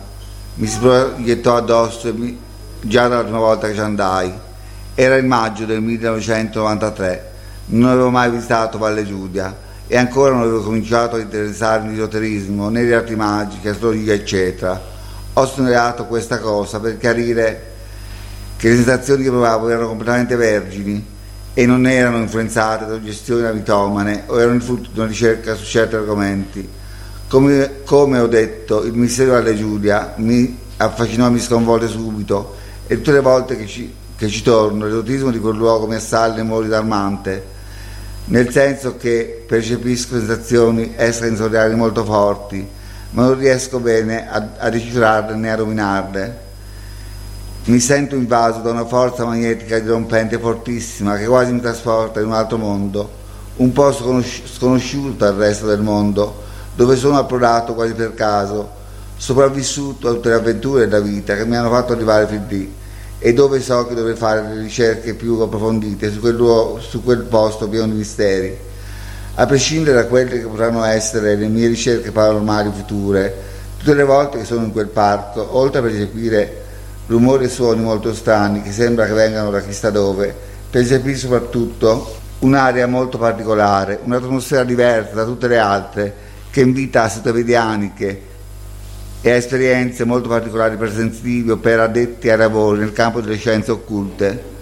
mi si proiettò addosso mi- già dalla prima volta che ci andai. Era il maggio del 1993, non avevo mai visitato Valle Giudia e ancora non avevo cominciato a interessarmi di esoterismo, né di arti magiche, astrologia, eccetera. Ho sottolineato questa cosa per chiarire che le sensazioni che provavo erano completamente vergini e non erano influenzate da suggestioni avitomane o erano il frutto di una ricerca su certi argomenti. Come, come ho detto, il mistero della Giulia mi affascinò e mi sconvolse subito e tutte le volte che ci, che ci torno l'esotismo di quel luogo mi assale in modo disarmante, nel senso che percepisco sensazioni extrasensoriali molto forti, ma non riesco bene a, a decifrarle né a dominarle. Mi sento invaso da una forza magnetica dirompente fortissima che quasi mi trasporta in un altro mondo, un po' sconosci- sconosciuto al resto del mondo, dove sono approdato quasi per caso, sopravvissuto a tutte le avventure della vita che mi hanno fatto arrivare fin lì e dove so che dovrei fare le ricerche più approfondite su quel, luogo- su quel posto pieno di misteri. A prescindere da quelle che potranno essere le mie ricerche paranormali future, tutte le volte che sono in quel parco, oltre a percepire rumori e suoni molto strani che sembra che vengano da chissà dove, percepisco soprattutto un'area molto particolare, un'atmosfera diversa da tutte le altre, che invita a sottavedianiche e a esperienze molto particolari per sensitivi o per addetti ai lavori nel campo delle scienze occulte.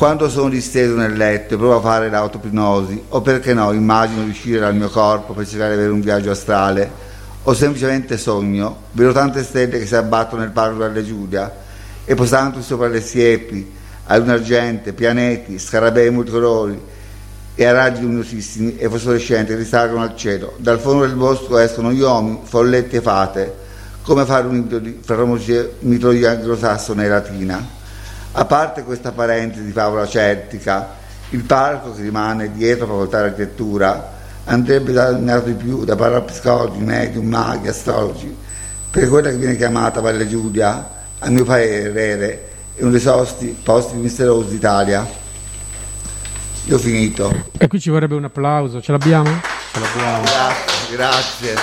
Quando sono disteso nel letto e provo a fare l'autopnosi, o perché no, immagino di uscire dal mio corpo per cercare di avere un viaggio astrale, o semplicemente sogno, vedo tante stelle che si abbattono nel parco della Giudia e posandosi sopra le siepi, a luna argente, pianeti, scarabei multicolori e a raggi luminosissimi e fosforescenti risalgono al cielo. Dal fondo del bosco escono uomini, folletti e fate, come fare un ibrido di- mitologia anglosassone e latina. A parte questa parentesi di favola celtica, il parco che rimane dietro la facoltà di architettura andrebbe dato di più da parapsicologi, medium, maghi, astrologi, per quella che viene chiamata Valle Giudia, a mio parere, è uno dei sosti posti più misteriosi d'Italia. Io ho finito. E qui ci vorrebbe un applauso, ce l'abbiamo? Ce l'abbiamo. Grazie, grazie.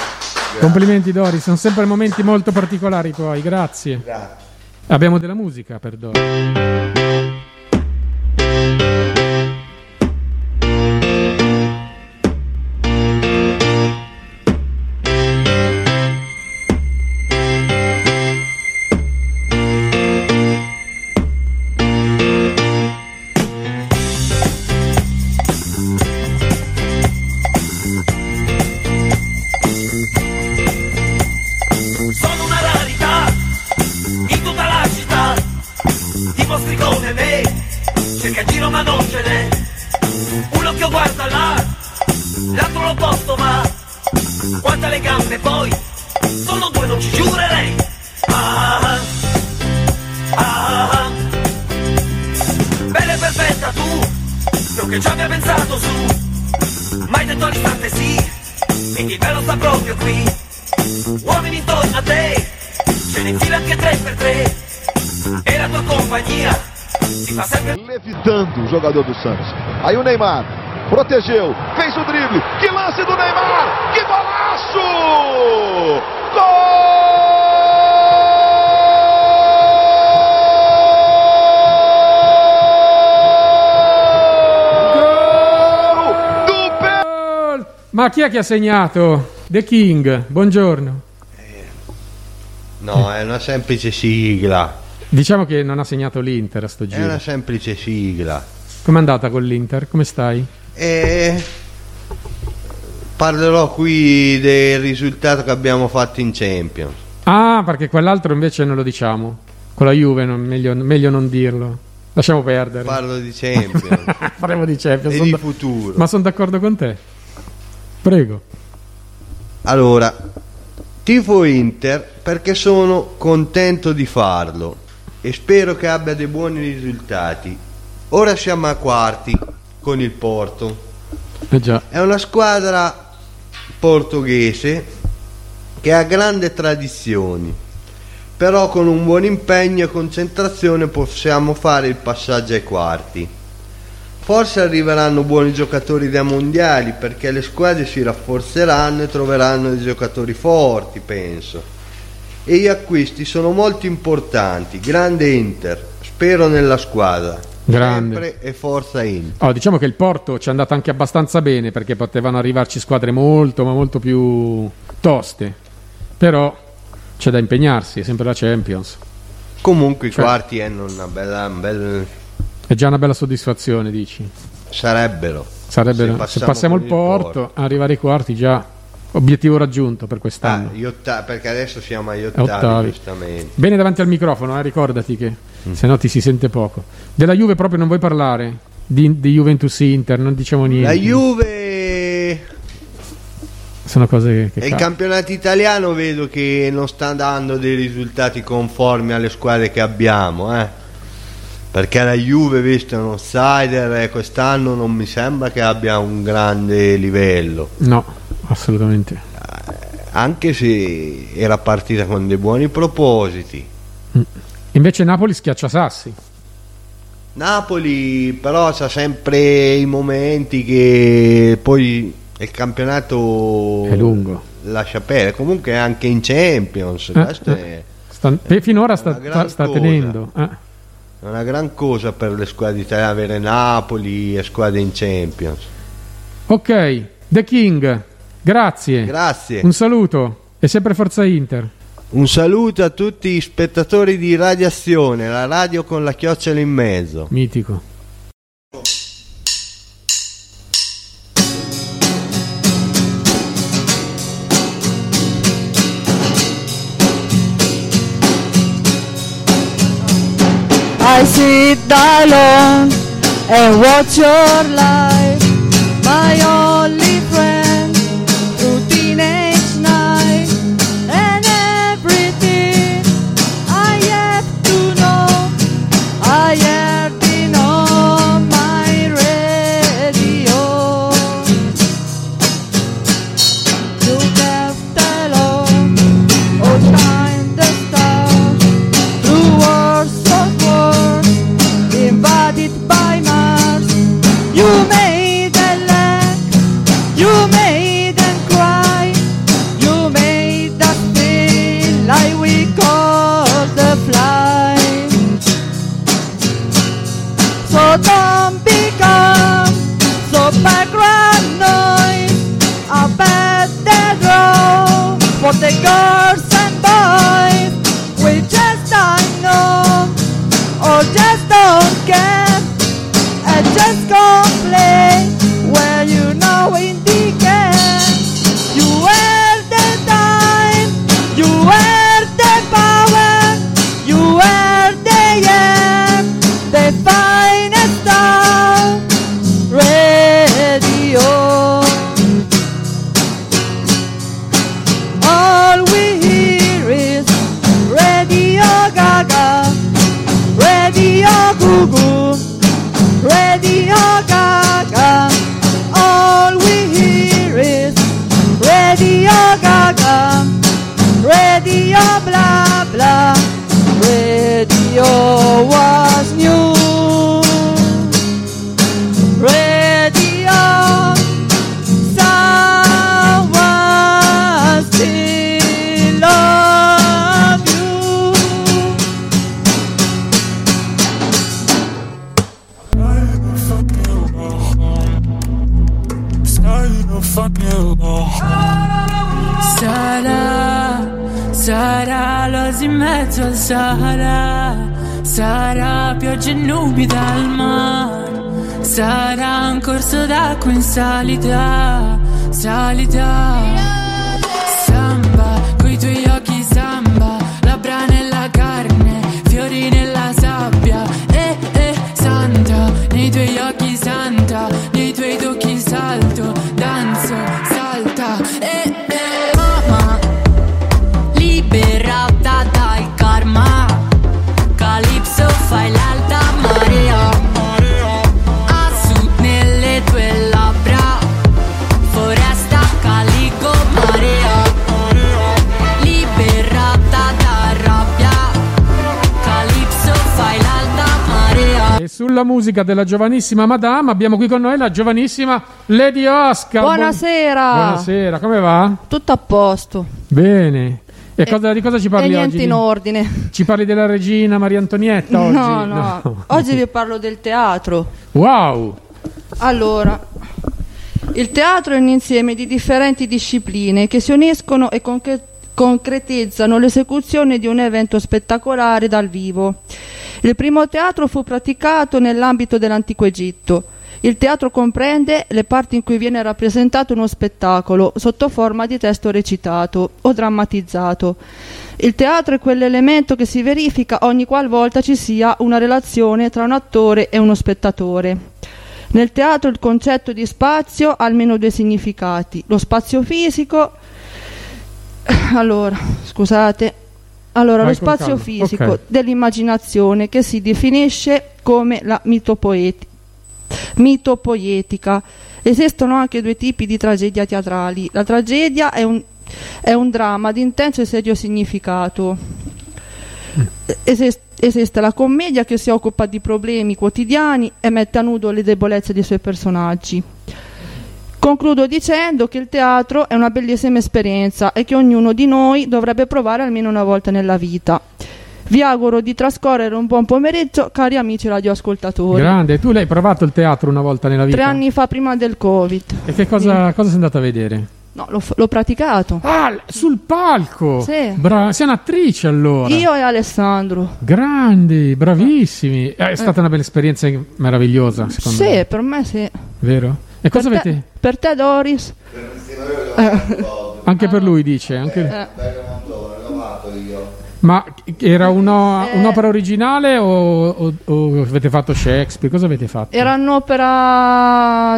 Complimenti Doris, sono sempre momenti molto particolari tuoi, grazie. Grazie. Abbiamo della musica per Santos. Aí o Neymar protegeu, fez o drible. Que lance do Neymar! Que golaço! Ma chi è che ha segnato? The King, buongiorno. No, è una semplice sigla. Diciamo che non ha segnato l'Inter a sto È giro. una semplice sigla. Com'è andata con l'Inter? Come stai? E parlerò qui del risultato che abbiamo fatto in Champions. Ah, perché quell'altro invece non lo diciamo. Con la Juve non- meglio, meglio non dirlo. Lasciamo perdere. Parlo di Champions. <laughs> Parliamo di Champions. E di da- futuro. Ma sono d'accordo con te. Prego. Allora, tifo Inter perché sono contento di farlo e spero che abbia dei buoni risultati. Ora siamo a quarti con il Porto. Eh già. È una squadra portoghese che ha grandi tradizioni, però con un buon impegno e concentrazione possiamo fare il passaggio ai quarti. Forse arriveranno buoni giocatori dai mondiali perché le squadre si rafforzeranno e troveranno dei giocatori forti, penso. E gli acquisti sono molto importanti. Grande Inter, spero nella squadra. Grande. Sempre e forza Inter. Oh, diciamo che il Porto ci è andato anche abbastanza bene perché potevano arrivarci squadre molto, ma molto più toste. Però c'è da impegnarsi, è sempre la Champions. Comunque i Cioè- quarti hanno una bella, un bel- È già una bella soddisfazione, dici. sarebbero. Sarebbero, se passiamo, con il Porto, arrivare ai quarti già obiettivo raggiunto per quest'anno. Ah, otta- perché adesso siamo agli Ottavi. ottavi, giustamente. Bene davanti al microfono, eh, ricordati che se no ti si sente poco. Della Juve proprio non vuoi parlare? Di, di Juventus Inter, non diciamo niente. La Juve Sono cose che e il ca- campionato italiano vedo che non sta dando dei risultati conformi alle squadre che abbiamo, eh. Perché la Juve, visto è un outsider, e quest'anno non mi sembra che abbia un grande livello. No, assolutamente. Anche se era partita con dei buoni propositi. Invece Napoli schiaccia Sassi. Napoli però c'ha sempre i momenti che poi il campionato È lungo. lascia perdere. Comunque anche in Champions, Eh, eh. è Sta- e finora sta, sta- sta tenendo. eh. è una gran cosa per le squadre italiane avere Napoli e squadre in Champions. Ok, The King, grazie. Grazie. Un saluto e sempre Forza Inter. Un saluto a tutti gli spettatori di Radiazione, la radio con la chiocciola in mezzo. Mitico. I sit alone and watch your life, my only sulla musica della giovanissima Madame abbiamo qui con noi la giovanissima Lady Oscar. Buonasera. Buon- Buonasera, come va? Tutto a posto. Bene. E cosa- di cosa ci parli niente oggi? in ordine. Ci parli della regina Maria Antonietta <laughs> oggi? No, no. Oggi vi parlo del teatro. Wow! Allora, il teatro è un insieme di differenti discipline che si uniscono e concre- concretizzano l'esecuzione di un evento spettacolare dal vivo. Il primo teatro fu praticato nell'ambito dell'antico Egitto. Il teatro comprende le parti in cui viene rappresentato uno spettacolo sotto forma di testo recitato o drammatizzato. Il teatro è quell'elemento che si verifica ogni qualvolta ci sia una relazione tra un attore e uno spettatore. Nel teatro il concetto di spazio ha almeno due significati. Lo spazio fisico, <coughs> allora, scusate, allora Vai lo spazio calma. fisico Ok. dell'immaginazione che si definisce come la mitopoeti- mitopoietica. Esistono anche due tipi di tragedia teatrali. La tragedia è un, è un dramma di intenso e serio significato. Esist- esiste la commedia che si occupa di problemi quotidiani e mette a nudo le debolezze dei suoi personaggi. Concludo dicendo che il teatro è una bellissima esperienza e che ognuno di noi dovrebbe provare almeno una volta nella vita. Vi auguro di trascorrere un buon pomeriggio, cari amici radioascoltatori. Grande, tu l'hai provato il teatro una volta nella vita? Tre anni fa prima del Covid. E che cosa, cosa sei andata a vedere? No, l'ho, l'ho praticato. Ah, sul palco! Sì. Bra- sei un'attrice allora. Io e Alessandro. Grandi, bravissimi. Eh, È stata una bella esperienza meravigliosa, secondo Sì, me. per me sì. Vero? E cosa per te, avete? Per te, Doris. Eh, Anche per lui dice. Anche... eh. Ma era uno- Eh. un'opera originale o, o- o avete fatto Shakespeare? Cosa avete fatto? Era un'opera.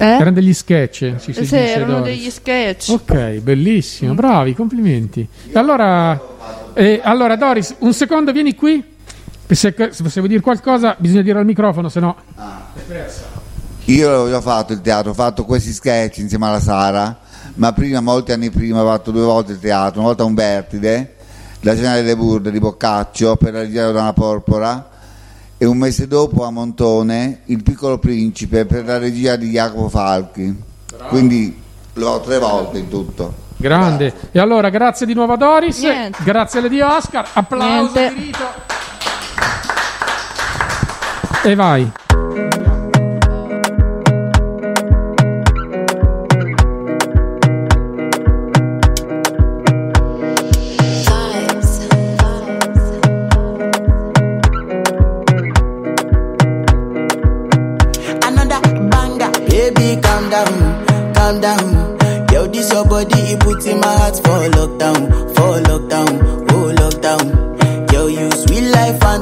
Eh? Erano degli sketch, si, sì, dice, erano Doris. degli sketch. Ok, bellissimo, bravi, complimenti. Allora, eh, allora, Doris, un secondo, vieni qui. Se, se vuoi dire qualcosa, bisogna dire al microfono, se no. Io l'ho già fatto il teatro, ho fatto questi sketch insieme alla Sara, ma prima, molti anni prima, ho fatto due volte il teatro, una volta a Umbertide, la cena delle burde di Boccaccio per la regia Donna Porpora e un mese dopo a Montone il piccolo principe per la regia di Jacopo Falchi. Quindi l'ho tre volte in tutto. Grande. E allora, grazie di nuovo a Doris. Niente. Grazie alle di Oscar. Applauso Niente. E vai.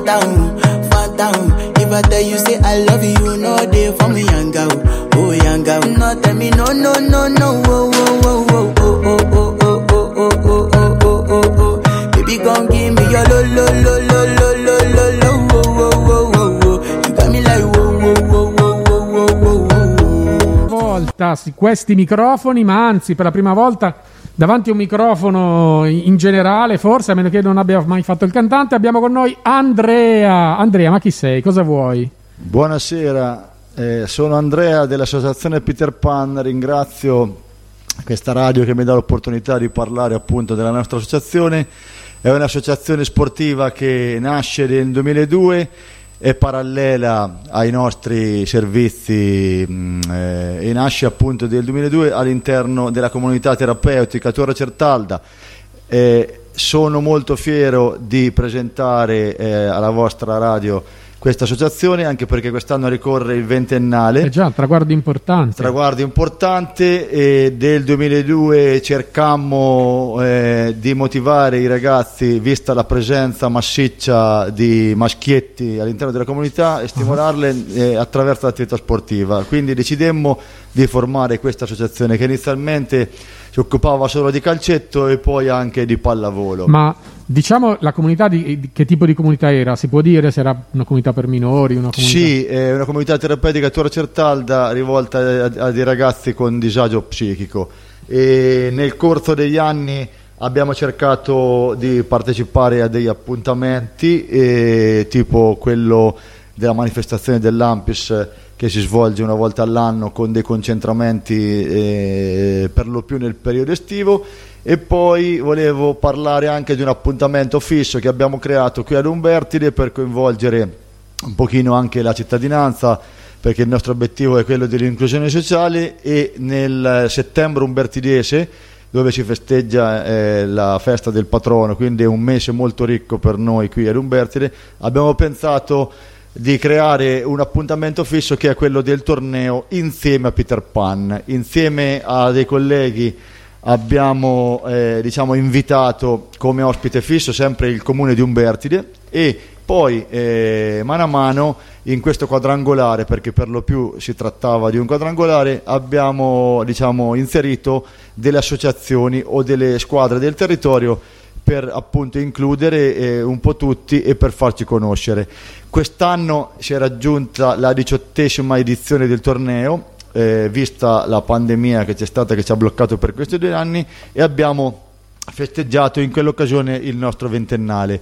down, down. Life. If tell you say I love you, no day for me, young oh girl. No tell me no, no, no, no, oh, oh, oh, oh, oh, oh, oh, oh, oh, oh, oh, oh, oh, oh, oh. Baby, gon' give me your lo, lo, lo, lo, lo, lo, lo, lo, oh, oh, oh, oh, oh. You got me like whoa, whoa, whoa, whoa, whoa, whoa, whoa, whoa. volta su questi microfoni, ma anzi per la prima volta davanti a un microfono in generale, forse a meno che non abbia mai fatto il cantante, abbiamo con noi Andrea. Andrea, ma chi sei? Cosa vuoi? Buonasera, eh, sono Andrea dell'associazione Peter Pan, ringrazio questa radio che mi dà l'opportunità di parlare appunto della nostra associazione. È un'associazione sportiva che nasce nel 2002 è parallela ai nostri servizi eh, e nasce appunto del 2002 all'interno della comunità terapeutica Torre Certalda. Eh, sono molto fiero di presentare eh, alla vostra radio questa associazione anche perché quest'anno ricorre il ventennale. È già un traguardo importante. Traguardo importante e del 2002 cercammo eh, di motivare i ragazzi, vista la presenza massiccia di maschietti all'interno della comunità, e stimolarle eh, attraverso l'attività sportiva. Quindi decidemmo di formare questa associazione che inizialmente si occupava solo di calcetto e poi anche di pallavolo. Ma diciamo la comunità di, di- che tipo di comunità era? Si può dire se era una comunità per minori, una comunità Sì, è una comunità terapeutica a Torre Certalda rivolta a, a dei ragazzi con disagio psichico e nel corso degli anni abbiamo cercato di partecipare a degli appuntamenti eh, tipo quello della manifestazione dell'Ampis che si svolge una volta all'anno con dei concentramenti eh, per lo più nel periodo estivo. E poi volevo parlare anche di un appuntamento fisso che abbiamo creato qui ad Umbertide per coinvolgere un pochino anche la cittadinanza perché il nostro obiettivo è quello dell'inclusione sociale. E nel settembre umbertidese dove si festeggia eh, la festa del patrono, quindi è un mese molto ricco per noi qui ad Umbertide, abbiamo pensato di creare un appuntamento fisso che è quello del torneo insieme a Peter Pan, insieme a dei colleghi abbiamo eh, diciamo, invitato come ospite fisso sempre il comune di Umbertide e poi eh, mano a mano in questo quadrangolare, perché per lo più si trattava di un quadrangolare, abbiamo diciamo, inserito delle associazioni o delle squadre del territorio per appunto includere eh, un po' tutti e per farci conoscere. Quest'anno si è raggiunta la diciottesima edizione del torneo, eh, vista la pandemia che c'è stata che ci ha bloccato per questi due anni e abbiamo festeggiato in quell'occasione il nostro ventennale.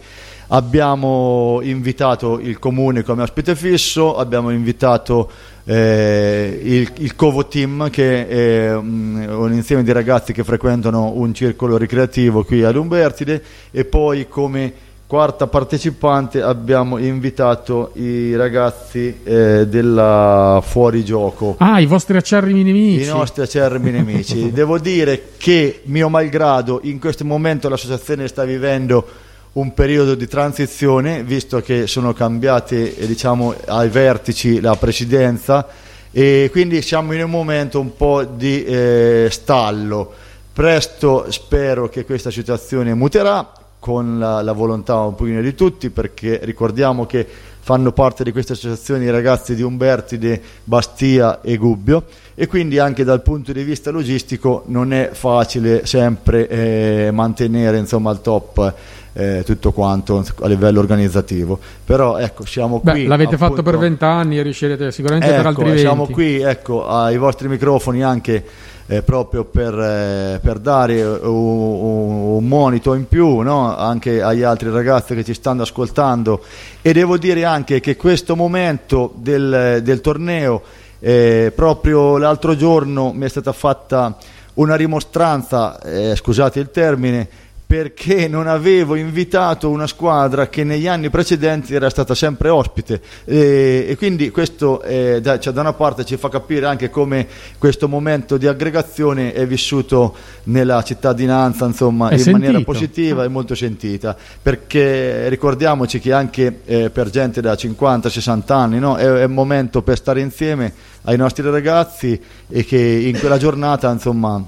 Abbiamo invitato il comune come ospite fisso, abbiamo invitato eh, il, il Covo Team che è mm, un insieme di ragazzi che frequentano un circolo ricreativo qui ad Umbertide e poi come quarta partecipante abbiamo invitato i ragazzi eh, della fuorigioco. Ah, i vostri acerrimi nemici. I nostri acerrimi nemici. <laughs> Devo dire che, mio malgrado, in questo momento l'associazione sta vivendo un periodo di transizione, visto che sono cambiate eh, diciamo, ai vertici la presidenza e quindi siamo in un momento un po' di eh, stallo. Presto spero che questa situazione muterà con la, la volontà un pochino di tutti perché ricordiamo che fanno parte di queste associazioni i ragazzi di Umbertide, Bastia e Gubbio e quindi anche dal punto di vista logistico non è facile sempre eh, mantenere insomma al top eh, tutto quanto a livello organizzativo però ecco siamo Beh, qui l'avete fatto per appunto- vent'anni e riuscirete sicuramente per Ecco, altri venti. siamo qui ecco, ai vostri microfoni anche eh, proprio per, eh, per dare un, un- un monito in più no? anche agli altri ragazzi che ci stanno ascoltando e devo dire anche che questo momento del, del torneo eh, proprio l'altro giorno mi è stata fatta una rimostranza, eh, scusate il termine, perché non avevo invitato una squadra che negli anni precedenti era stata sempre ospite e, e quindi questo eh, da, cioè, da una parte ci fa capire anche come questo momento di aggregazione è vissuto nella cittadinanza insomma in maniera sentito. positiva e molto sentita perché ricordiamoci che anche eh, per gente da 50-60 anni no, è, è un momento per stare insieme ai nostri ragazzi e che in quella giornata insomma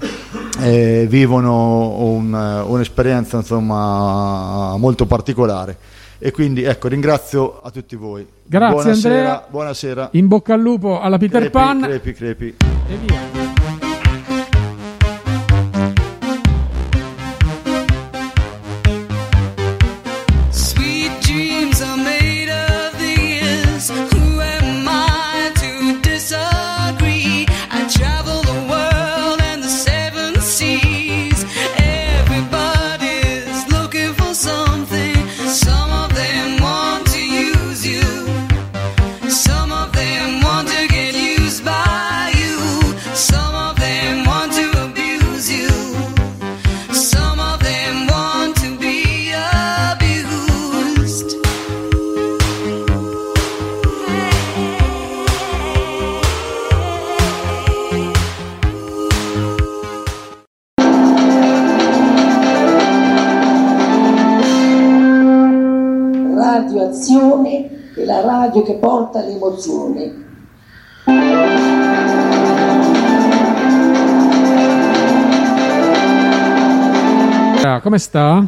eh, vivono un- un'esperienza insomma molto particolare e quindi ecco ringrazio a tutti voi Grazie buonasera, Andrea. buonasera In bocca al lupo alla Peter crepi, Pan. crepi, crepi. E via. Che porta l'emozione. Ah, come sta?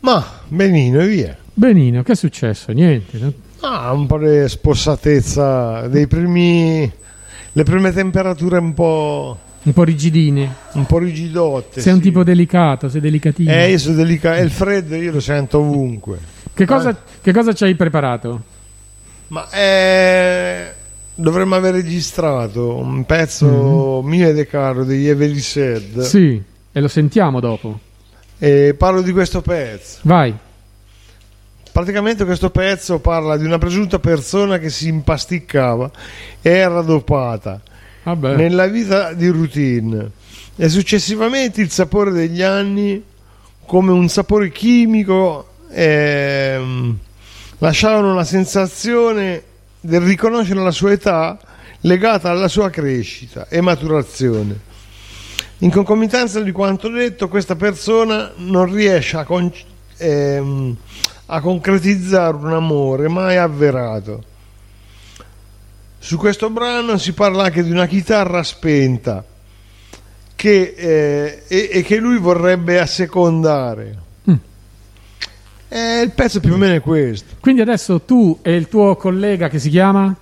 Ma benino e via. Benino, che è successo? Niente. no? Ah, un po' di spossatezza dei primi. le prime temperature un po'. Un po' rigidine. un po' rigidotte. Sei un sì. tipo delicato, sei delicatino. Eh, io sono delicato. E il freddo io lo sento ovunque. Che cosa, che cosa ci hai preparato? Ma eh, dovremmo aver registrato un pezzo mio e De Caro degli Every. Mm. Sì, e lo sentiamo dopo. E parlo di questo pezzo. Vai. Praticamente questo pezzo parla di una presunta persona che si impasticcava e era dopata Vabbè. nella vita di routine e successivamente il sapore degli anni come un sapore chimico ehm, lasciavano la sensazione del riconoscere la sua età legata alla sua crescita e maturazione. In concomitanza di quanto detto, questa persona non riesce a, con- ehm, a concretizzare un amore mai avverato. Su questo brano si parla anche di una chitarra spenta che, eh, e, e che lui vorrebbe assecondare. E il pezzo più o meno è questo. Quindi adesso tu e il tuo collega che si chiama?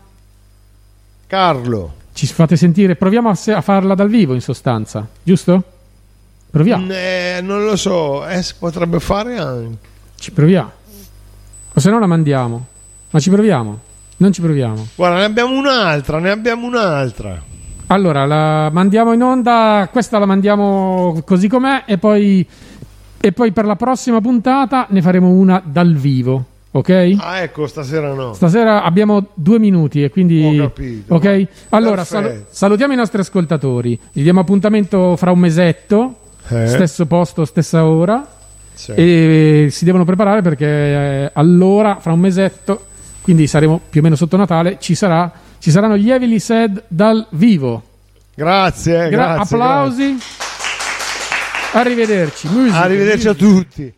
Carlo. Ci fate sentire, proviamo a, se- a farla dal vivo in sostanza, giusto? Proviamo, Eh, non lo so, eh, si potrebbe fare anche. ci proviamo. O se no la mandiamo. Ma ci proviamo. Non ci proviamo. Guarda, ne abbiamo un'altra, ne abbiamo un'altra. Allora, la mandiamo in onda, questa la mandiamo così com'è e poi, e poi per la prossima puntata ne faremo una dal vivo, ok? Ah, ecco, stasera no. Stasera abbiamo due minuti e quindi... Ho capito. Ok? Allora, salu- salutiamo i nostri ascoltatori. Gli diamo appuntamento fra un mesetto, Eh. stesso posto, stessa ora. Sì. E si devono preparare perché eh, allora, fra un mesetto, quindi saremo più o meno sotto Natale, ci, sarà, ci saranno gli Heavily Said dal vivo. Grazie, Gra- grazie. applausi. Arrivederci. Music, Arrivederci a tutti.